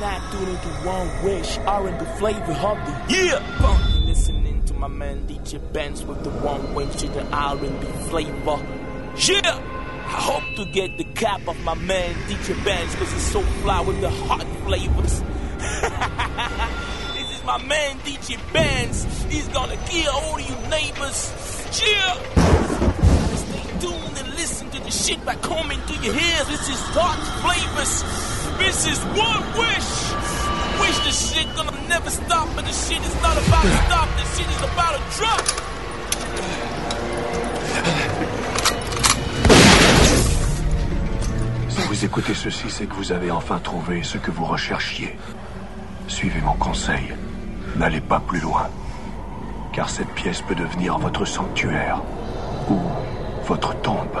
not doing it to one wish. R&B flavor of the year. Funky listening to my man DJ Benz with the one wish to the R&B flavor. Yeah. I hope to get the cap of my man DJ Benz cause he's so fly with the hot flavors. this is my man DJ Benz. He's gonna kill all you neighbors. Yeah. Stay tuned and listen to the shit that coming to your ears. This is hot flavors. Wish. Wish shit gonna never stop, but shit is not about to stop. Shit is about drop. Si vous écoutez ceci, c'est que vous avez enfin trouvé ce que vous recherchiez. Suivez mon conseil. N'allez pas plus loin. Car cette pièce peut devenir votre sanctuaire ou votre tombe.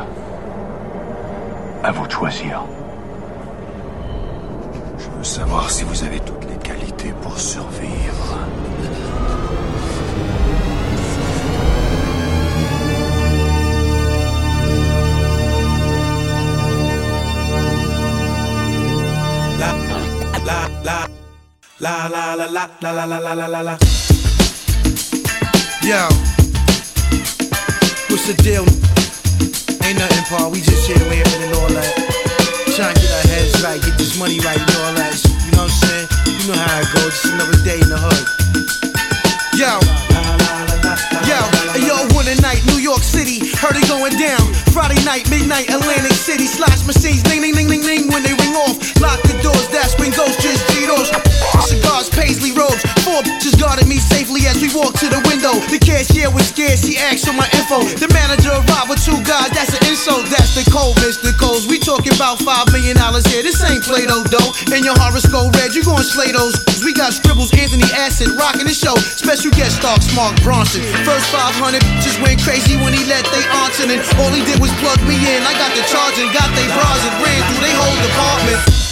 À vous de choisir. Veux savoir si vous avez toutes les qualités pour survivre. La la la la la la la la la la la la la la. Yo, what's the deal? Ain't nothing, Paul. We just here laughing and all that. Trying to get our heads right, get this money right and all that. You know what I'm saying? You know how it goes. Just another day in the hood. Yo. Yo, yo, one night, New York City, heard it going down. Friday night, midnight, Atlantic City, slash machines, ding, ding, ding, ding, ding, when they ring off. Lock the doors, that's when ghosts just Cheetos. Paisley robes, four bitches guarded me safely as we walked to the window. The cashier was scared, she asked for my info. The manager arrived with two guys, that's an insult, that's the code, Mr. Coles. We talking about five million dollars here, this ain't Play-Doh dough. In your horoscope red, you gon' slay those. We got scribbles, Anthony Acid, rocking the show. Special guest star, Mark Ronson. First 500 just went crazy when he let they aunts in, and all he did was plug me in. I got the charge and got they bras and ran through they whole department.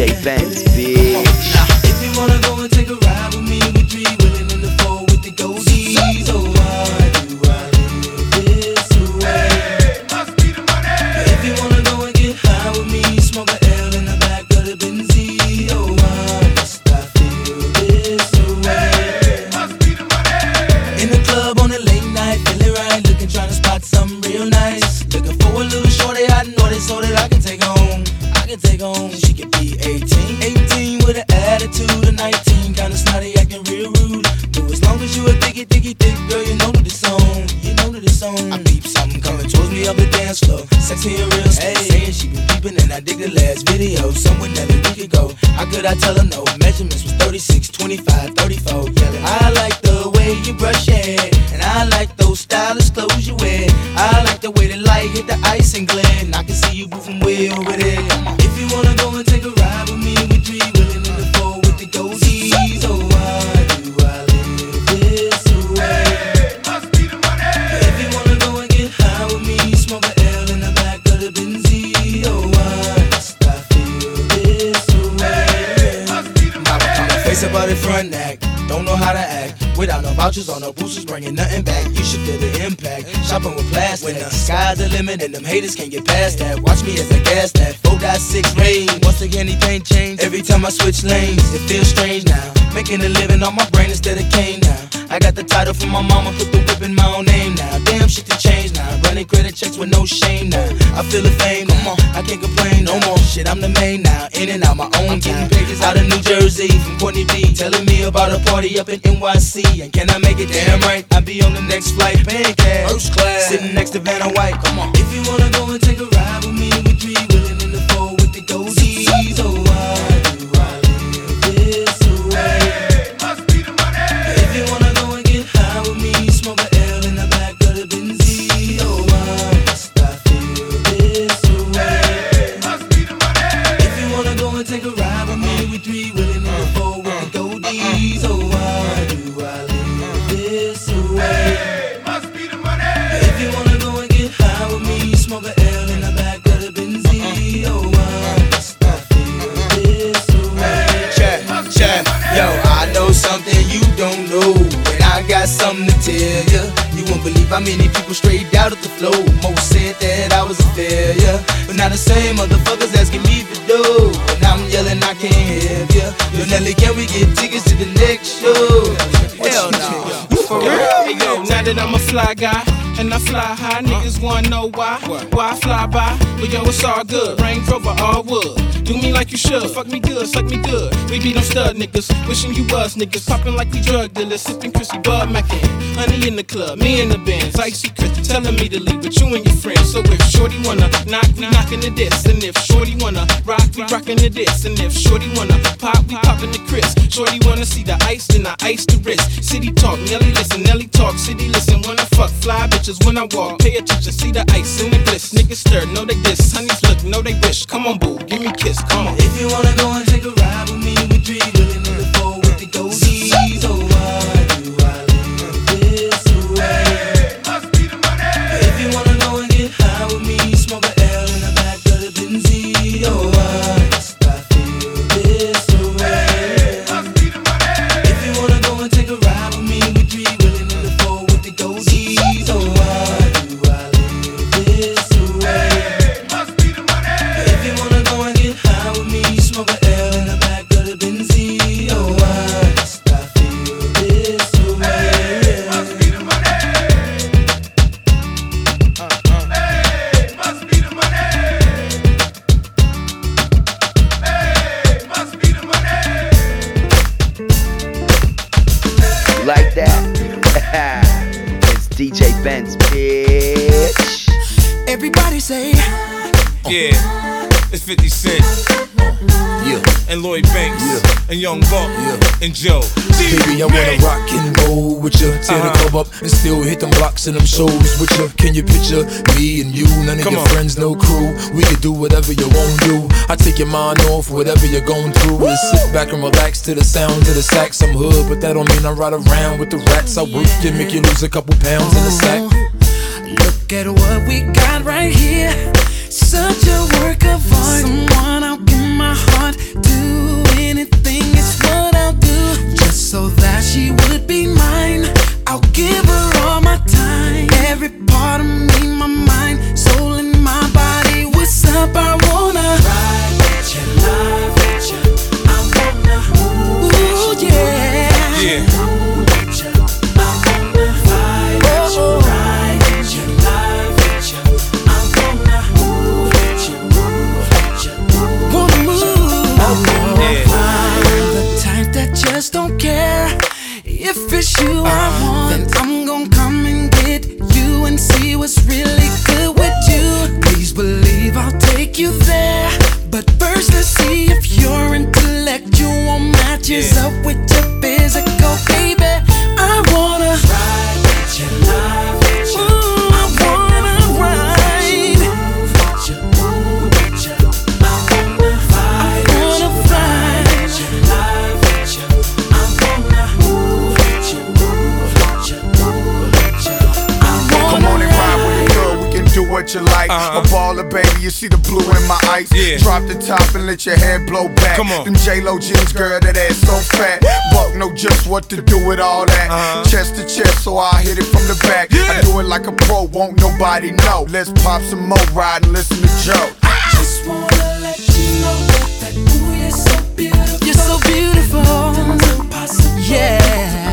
DJ Benz, switch lanes, it feels strange now. Making a living on my brain instead of cane now. I got the title from my mama, put the whip in my own name now. Damn shit to change now. Running credit checks with no shame now. I feel the fame, come on, I can't complain no more. Shit, I'm the main now. In and out my own time. Pages out of New Jersey from Courtney B. Telling me about a party up in NYC. And can I make it damn right? I'll be on the next flight, paying cash. First class. Sitting next to Vanna White. Come on. If you wanna go and take a ride with me, we three willing in the four how many people straight out of the flow. Most said that I was a failure, but now the same motherfuckers asking me for dough, and I'm yelling I can't help ya. Yo, Nelly, can we get tickets to the next show? Hell no. For real? Hey, yo, now that I'm a fly guy. And I fly high, uh. niggas wanna know why. Why I fly by? But yo, it's all good. Range Rover, all wood. Do me like you should. Fuck me good, suck me good. We be them stud niggas. Wishing you was niggas. Popping like we drug dealers. Sipping Chrissy Bud Mackin. Honey in the club, me in the Benz. Icy Chris telling me to leave with you and your friends. So if Shorty wanna knock, we knockin' the this. And if Shorty wanna rock, we rockin' the this. And if Shorty wanna pop, we poppin' the Chris. Shorty wanna see the ice, then I ice the wrist. City talk, Nelly listen, Nelly talk. City listen when I fuck fly bitches when I walk. Pay attention, see the ice in the bliss. Niggas stir, know they diss. Honeys look, know they wish. Come on, boo, give me kiss. Come on. If you wanna go and take a ride with me, we three in the four with the goldies. Hit them and shows with you. Can you picture me and you? None of Come your on. friends, no crew. We could do whatever you want to do. I take your mind off whatever you're going through. Just sit back and relax to the sounds of the sax. I'm hood, but that don't mean I ride around with the rats. I work you, make you lose a couple pounds in the sack. Look at what we got right here. Such a work of art. Someone I'll give my heart to. Anything so that she would be mine. I'll give her all my time. Every part of me, my mind, soul, and my body. What's up? I wanna you I want. Then I'm gonna come and get you and see what's really good with you. Please believe I'll take you there. But first, let's see if your intellectual matches Yeah. up with Uh-huh. A baller, baby. You see the blue in my eyes. Yeah. Drop the top and let your hair blow back. Come on. Them J Lo jeans, girl, that ass so fat. Buck know just what to do with all that. Uh-huh. Chest to chest, so I hit it from the back. Yeah. I do it like a pro, won't nobody know. Let's pop some more ride and listen to Joe. I Just wanna let you know that ooh, you're so beautiful. You're so beautiful. Yeah.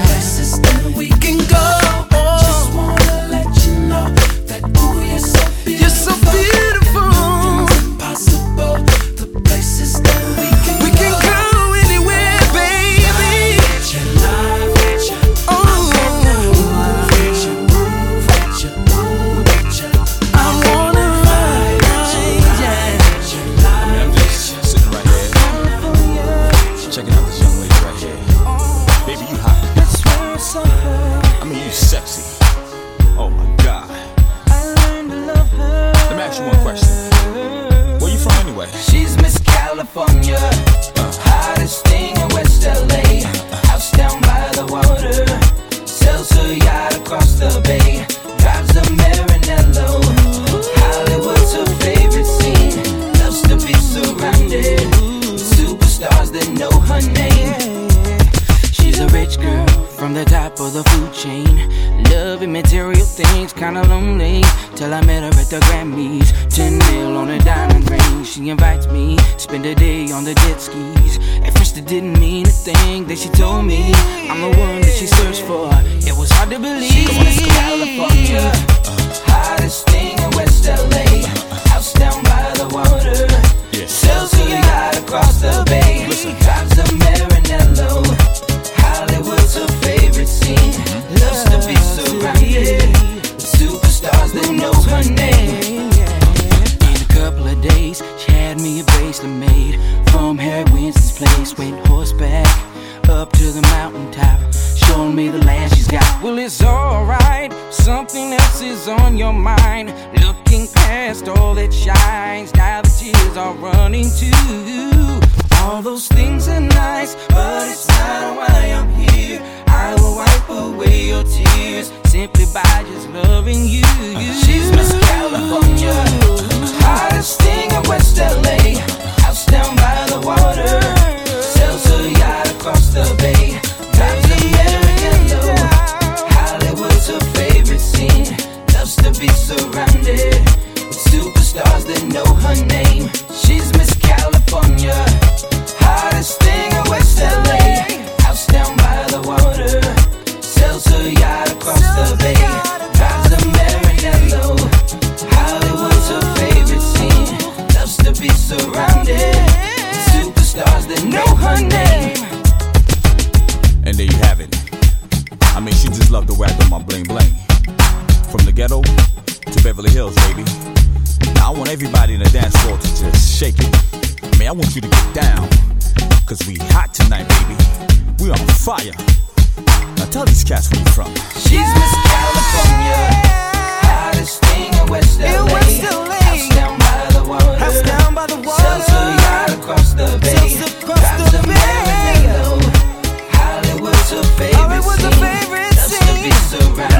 surround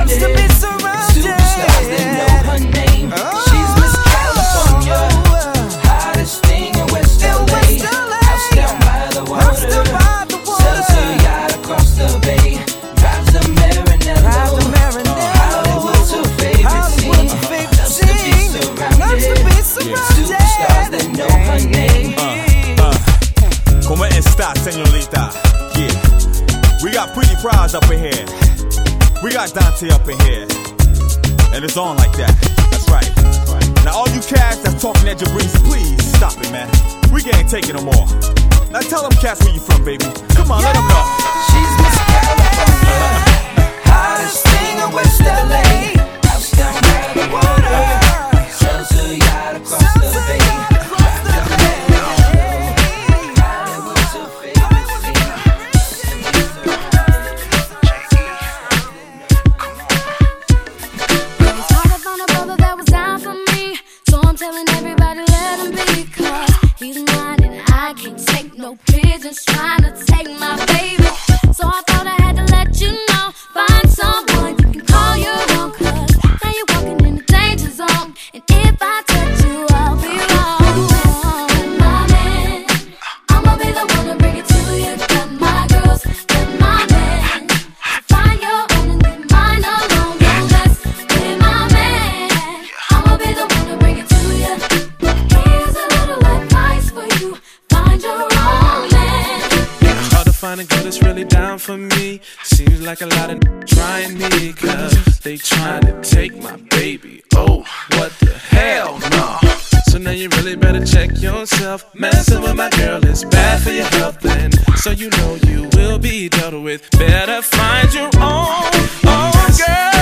party up in here. And it's on like that. That's right. Now, all you cats that's talking at your breeze, please stop it, man. We can't take it no more. Now, tell them cats where you from, baby. find your own, oh girl.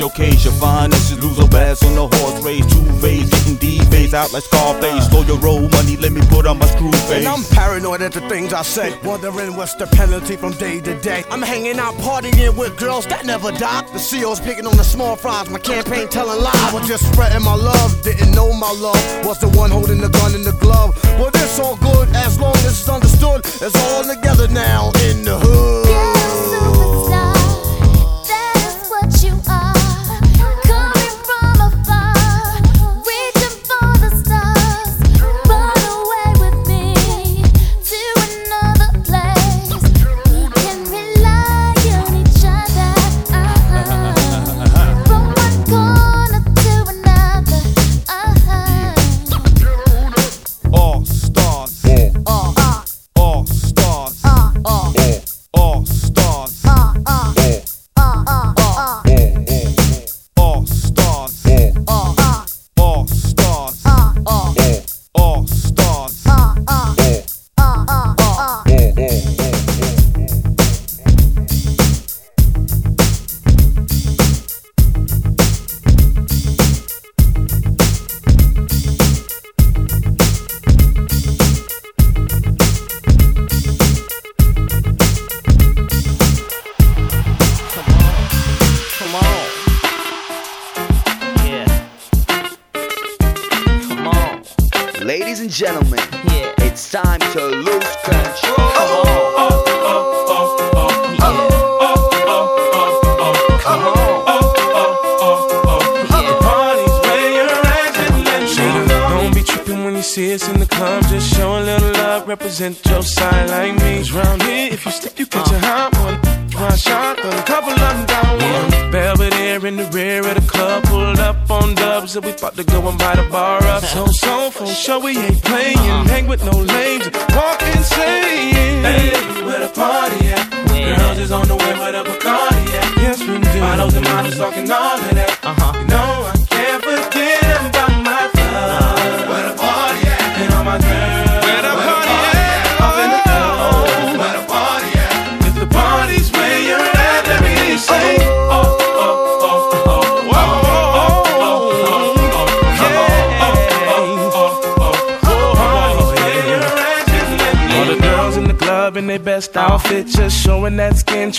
Showcase your finances, lose a bass on the horse race. Two phase, getting D phase out like Scarface. Slow your roll money, let me put on my screw face. And I'm paranoid at the things I say, wondering what's the penalty from day to day. I'm hanging out partying with girls that never die. The CEO's picking on the small fries, my campaign telling lies. I was just spreading my love, didn't know my love was the one holding the gun in the glove. Well, this all good as long as it's understood. It's all together now in the hood.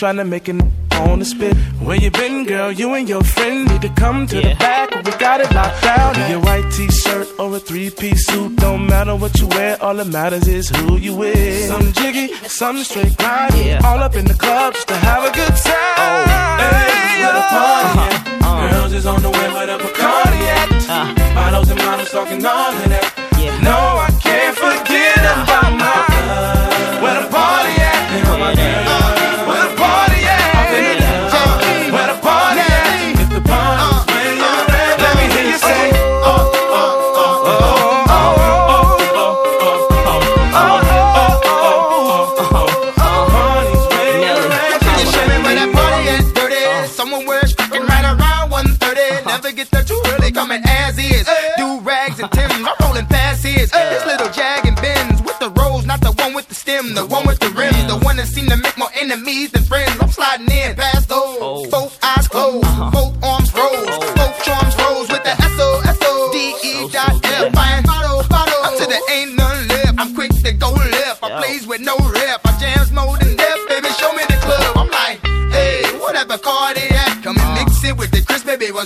Trying to make it on the spit. Where you been, girl? You and your friend need to come to yeah. the back. We got it locked down. Be a white t-shirt or a three-piece suit. Don't matter what you wear, all that matters is who you with. Some jiggy, some straight grind. Yeah. All up in the club just to have a good time. Oh, hey, what a party! Uh-huh. Uh-huh. Girls is on the way but up a Bacardi. Uh-huh. Models and models talking all of that. Yeah. No, I can't forget about.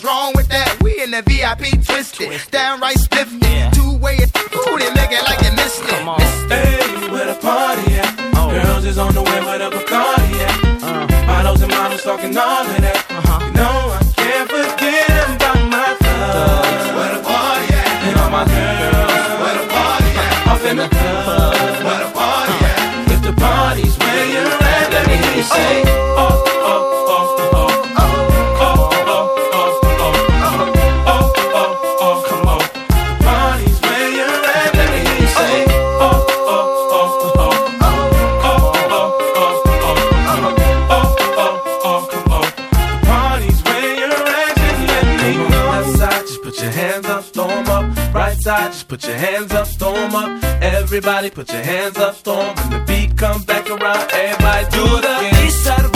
wrong with that? We in the VIP twisted, downright stiff outside. Just put your hands up, throw them up. Everybody put your hands up, throw them. When the beat comes back around, everybody do the east side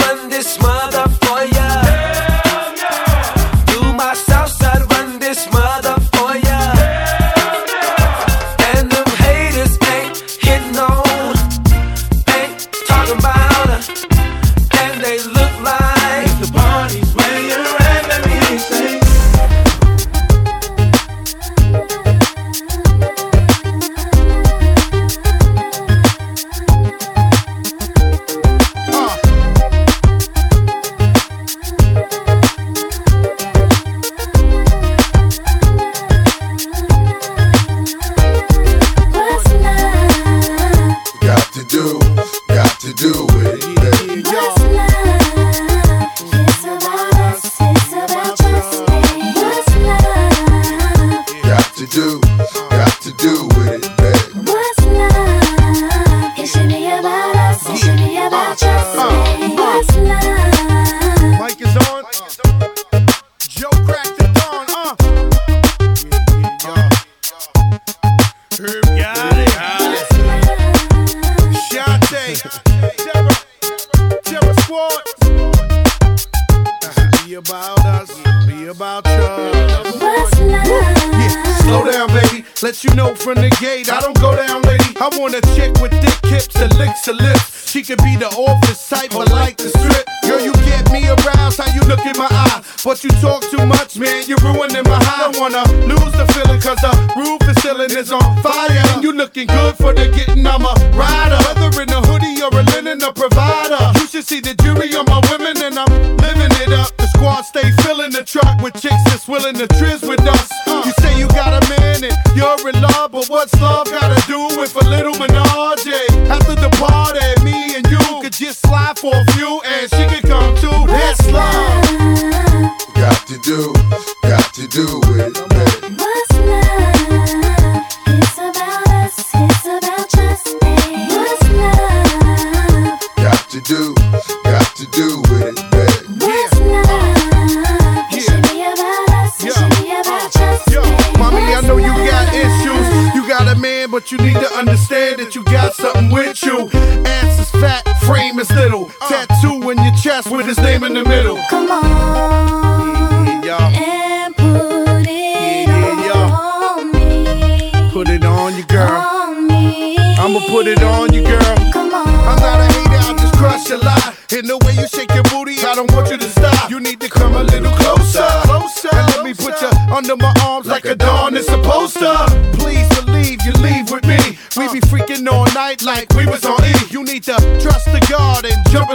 the jury on my women, and I'm living it up. The squad stay filling the truck with chicks that's willing to trizz with us. You say you got a man and you're in love, but what's love got a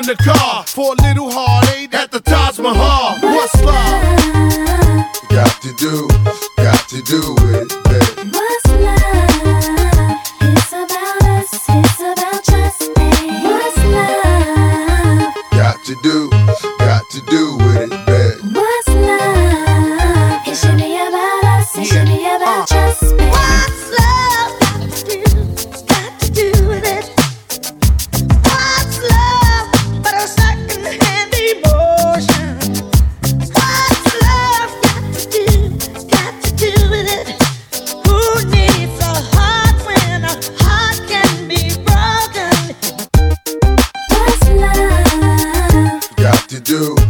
the car. For little You do.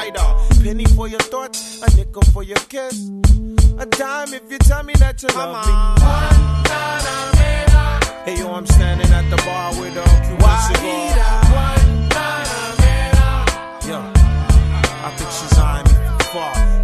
fighter. Penny for your thoughts, a nickel for your kiss, a dime if you tell me that you love me. Hey yo, I'm standing at the bar with a Cuban cigar. Yeah, I think she's eyeing me from far.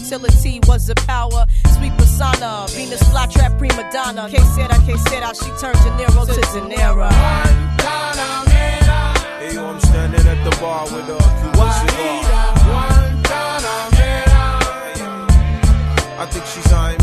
fertility was a power. Sweet persona, Venus flytrap prima donna. Que said I can't sit out, she turned De to Zanera. Niro. Hey, I'm standing at the bar with a Cuban cigar. I think she's eyeing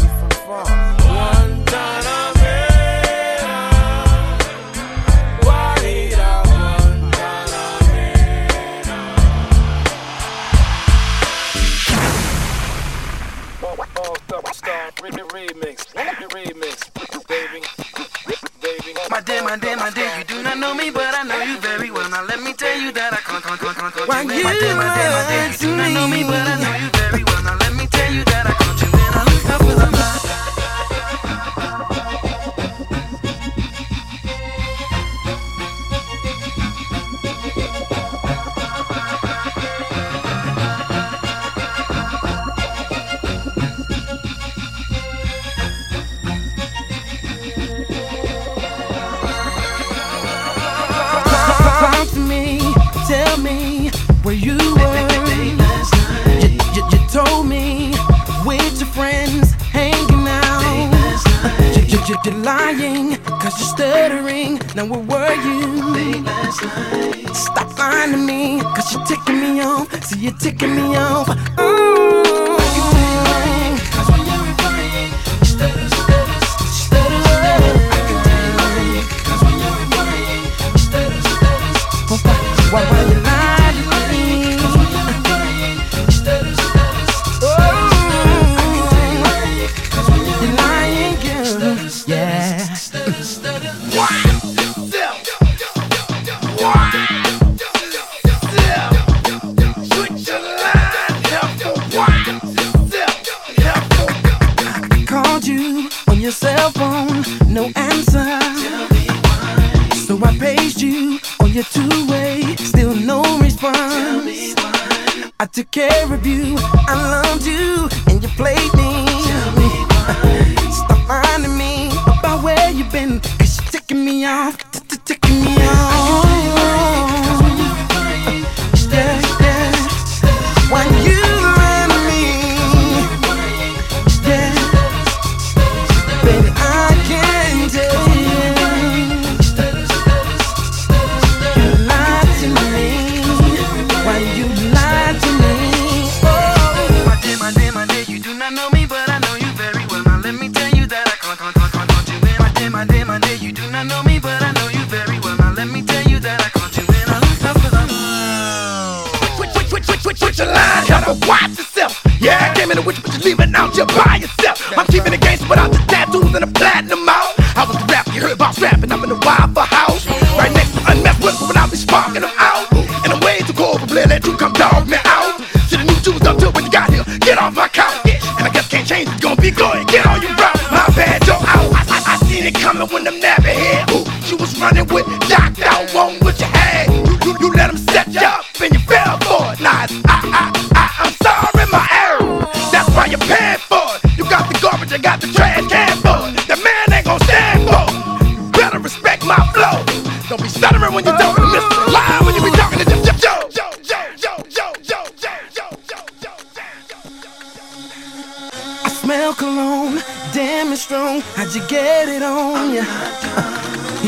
my day, my day. You do not know me, but I know you very well. Now let me tell you that I can't, can't, can't, can't, can't. Why you my day, my day, my day. You do not know me, but I know you very well. Now let me tell you that I can't. You and I look up with a where you were. You, you, you told me with your friends hanging out. You, you, you're lying, cause you're stuttering. Now where were you? Stop lying to me, cause you're ticking me off. See, you're ticking me off. Mm. your cell phone, no answer. So I paged you on your two way, still no response. I took care of you, I loved you, and you played me. Stop finding me about where you've been, cause you're taking me off, taking me off. your body.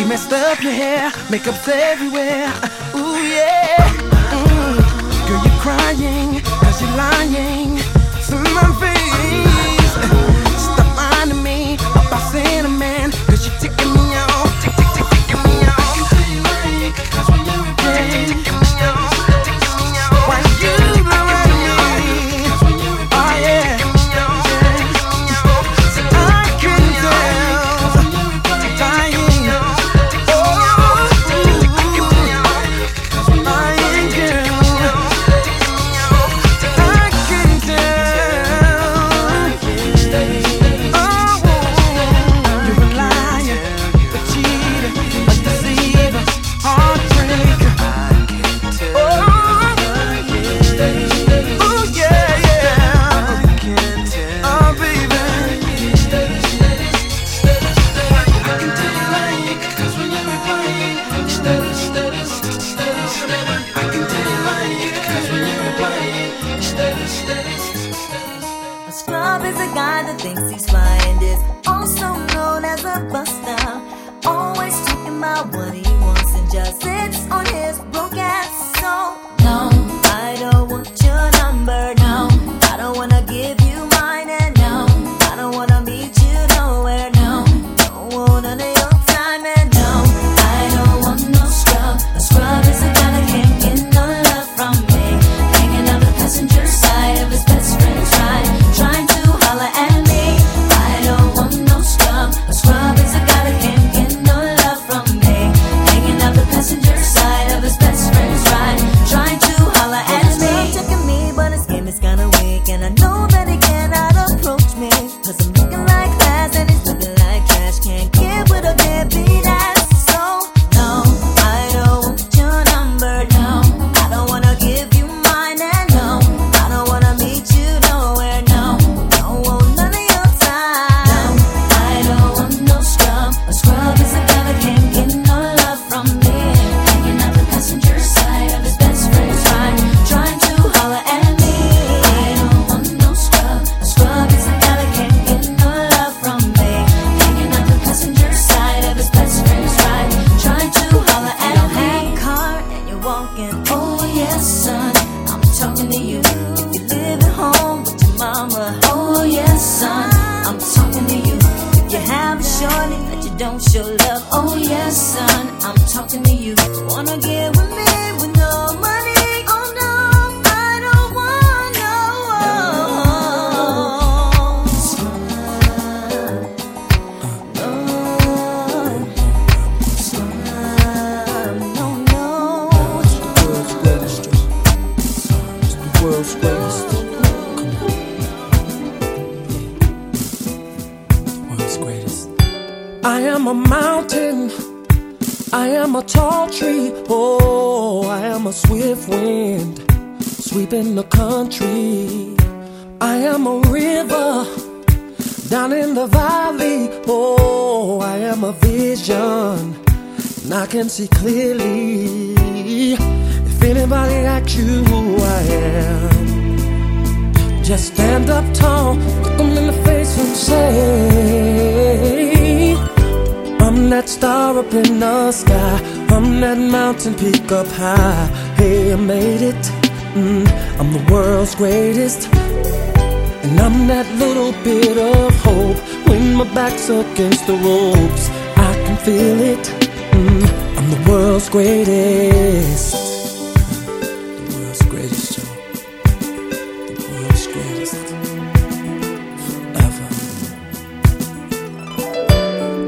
messed up your hair, makeup's everywhere. Ooh, yeah. Mm. Girl, you're crying, cause you're lying. Bit of hope when my back's against the ropes. I can feel it, mm, I'm the world's greatest. The world's greatest. The world's greatest. Ever.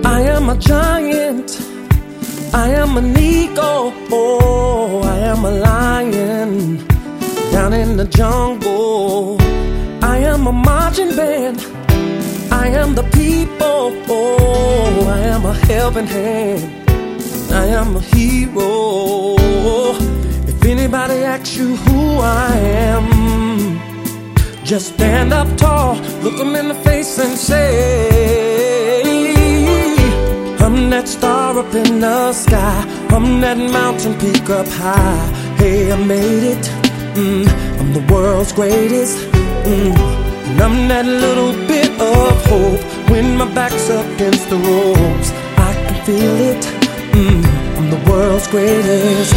I am a giant. I am an eagle. Oh, I am a lion down in the jungle. I am a marching band. I am the people. Oh, I am a helping hand. I am a hero. If anybody asks you who I am, just stand up tall, look them in the face and say, I'm that star up in the sky, I'm that mountain peak up high. Hey, I made it, mm, I'm the world's greatest. Mm, and I'm that little bit of hope when my back's up against the ropes. I can feel it, mm, I'm the world's greatest.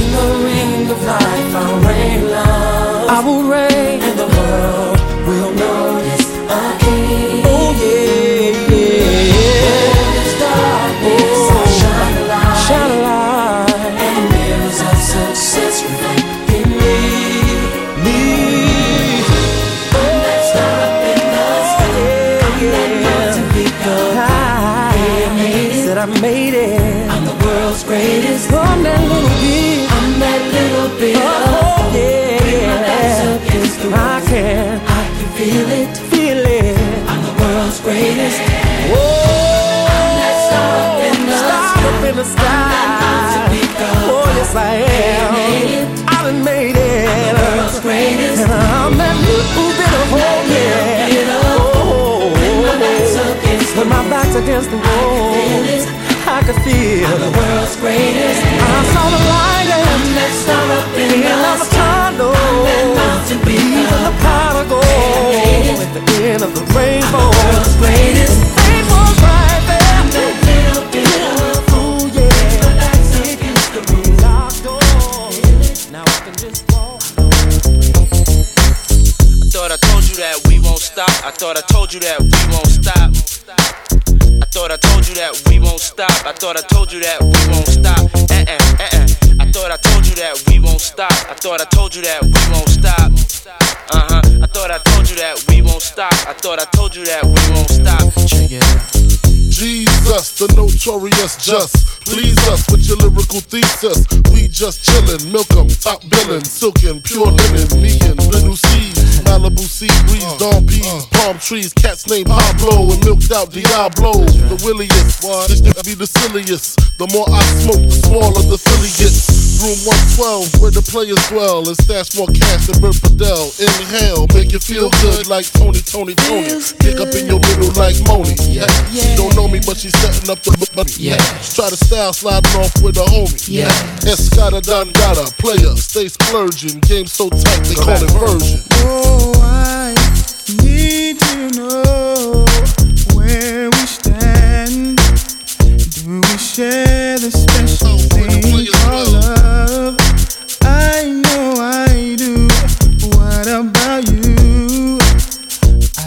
In the ring of life, I'll reign love. I will reign, and the world will notice sky. Sky. Oh, yes, I am. I done made it. I'm greatest. And I'm that little bit of hope. Oh, when my back's against the wall. I can feel I'm the world's greatest. I saw the light and I'm that star up in the tunnel. I thought I told you that we won't stop. Eh eh eh eh. I thought I told you that we won't stop. I thought I told you that we won't stop. Uh huh. I thought I told you that we won't stop. I thought I told you that we won't stop. Check it out. Jesus, the notorious just. Please us with your lyrical thesis. We just chillin', milk 'em, top billin', silkin', pure linen, me and little C. Malibu sea breeze, dawn peas, palm trees, cats named Pablo and milked out Diablo. The williest, this be the silliest. The more I smoke, the smaller the silly gets. Room 112, where the players dwell, and stash more cash than Bert Fidel. Inhale, make you feel good like Tony, Tony, Tony. Pick up in your middle like Moni. Yeah. She don't know me, but she's setting up the money. Yeah. Try to style sliding off with a homie. Yeah. Escada Dangada, player, stay splurging. Game so tight, they call it version. Oh, I need to know where we stand. Do we share the special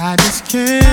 I just can't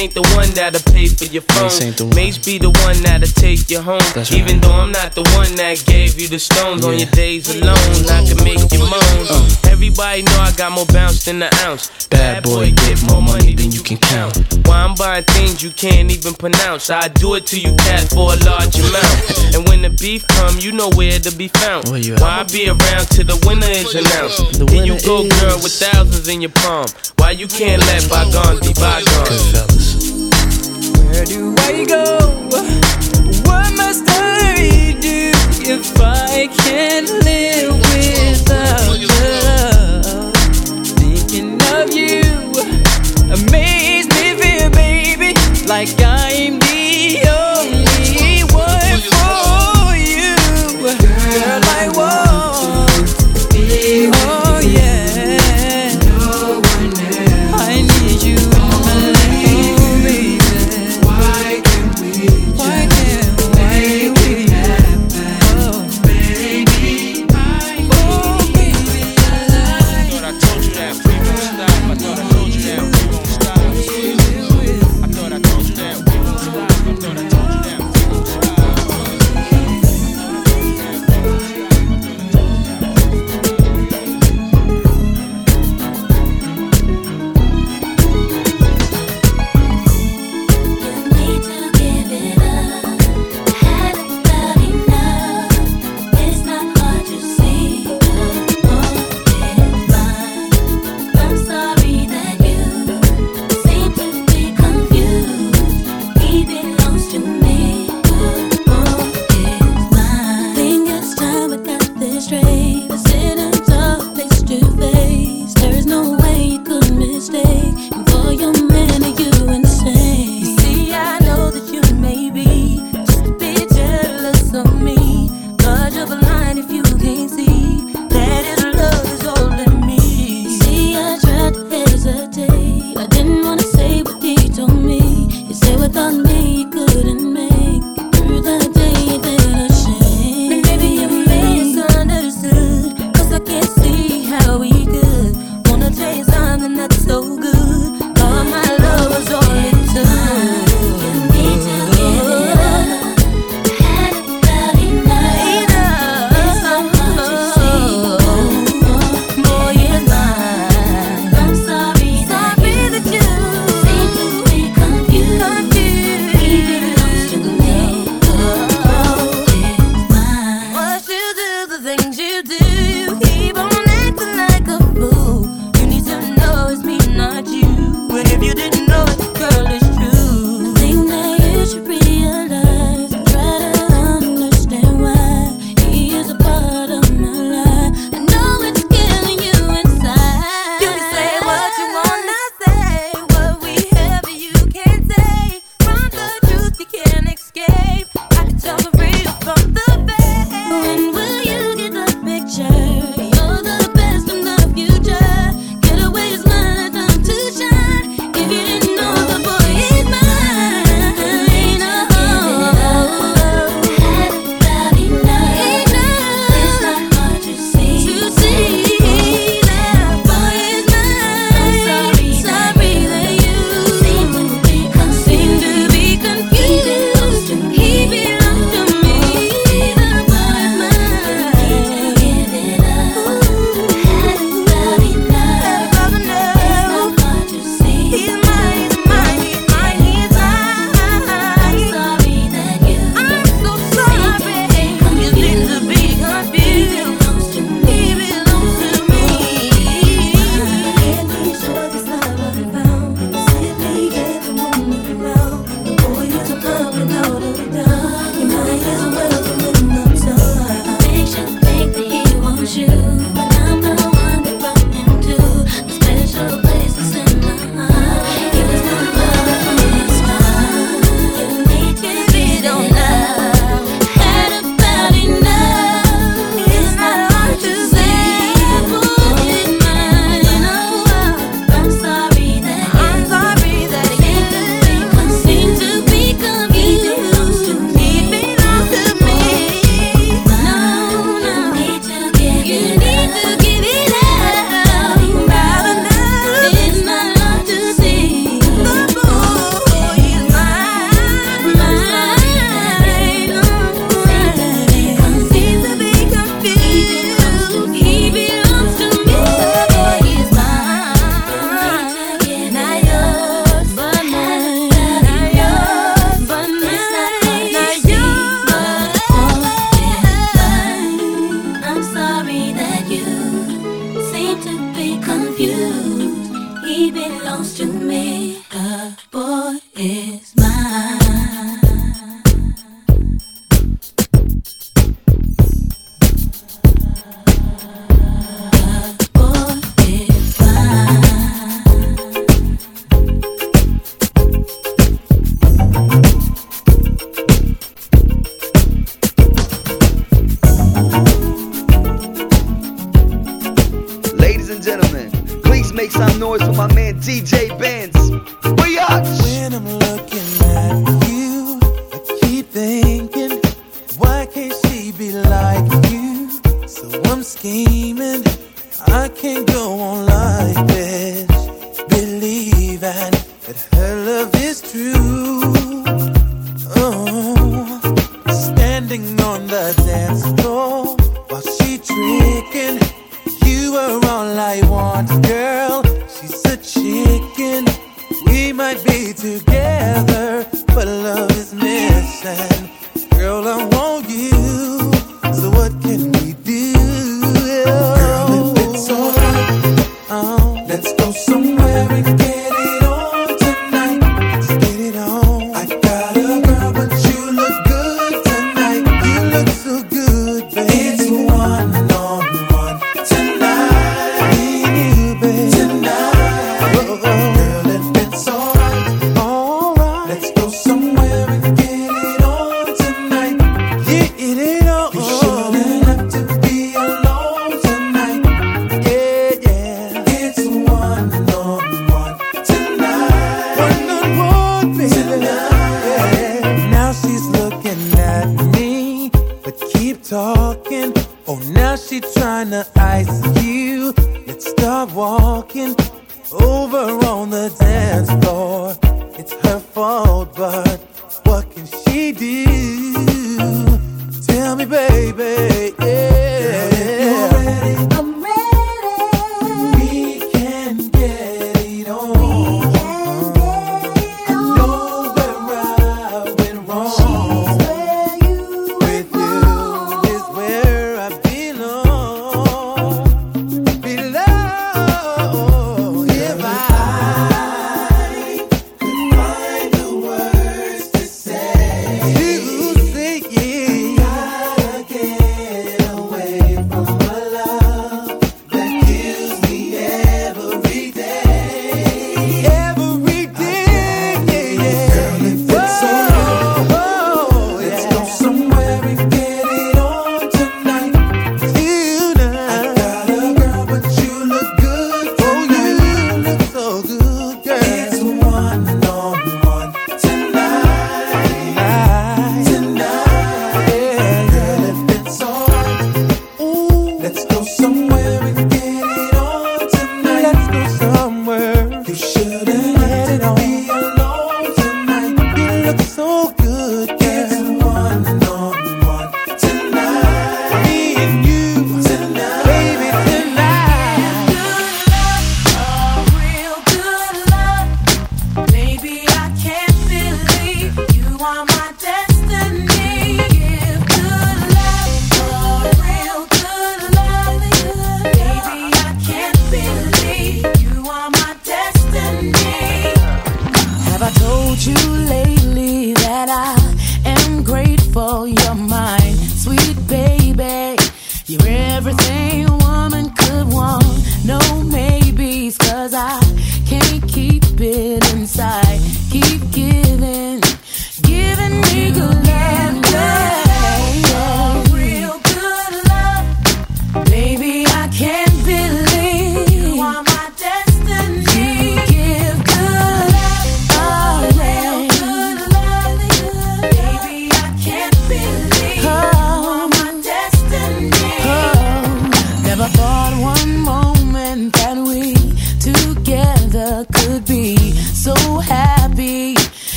ain't the one that'll pay for your phone. Mase ain't the one. Mase be the one that'll take you home. That's Even right. though I'm not the one that gave you the stones on your days alone, I can make you moan. Uh. Everybody know I got more bounce than an ounce. Bad boy, get more money than you can count. Why I'm buying things you can't even pronounce. I do it to you, cat, for a large amount. and when the beef come, you know where to be found. Why I be around till the winner is announced? The Here you go, girl, with thousands in your palm. Why you can't let bygones be bygones? Where do I go? What must I do if I can't live without? Thinking of you me, feel, baby, like I'm the only one for you. Girl, I want. Oh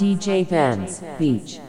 DJ Benz Beach.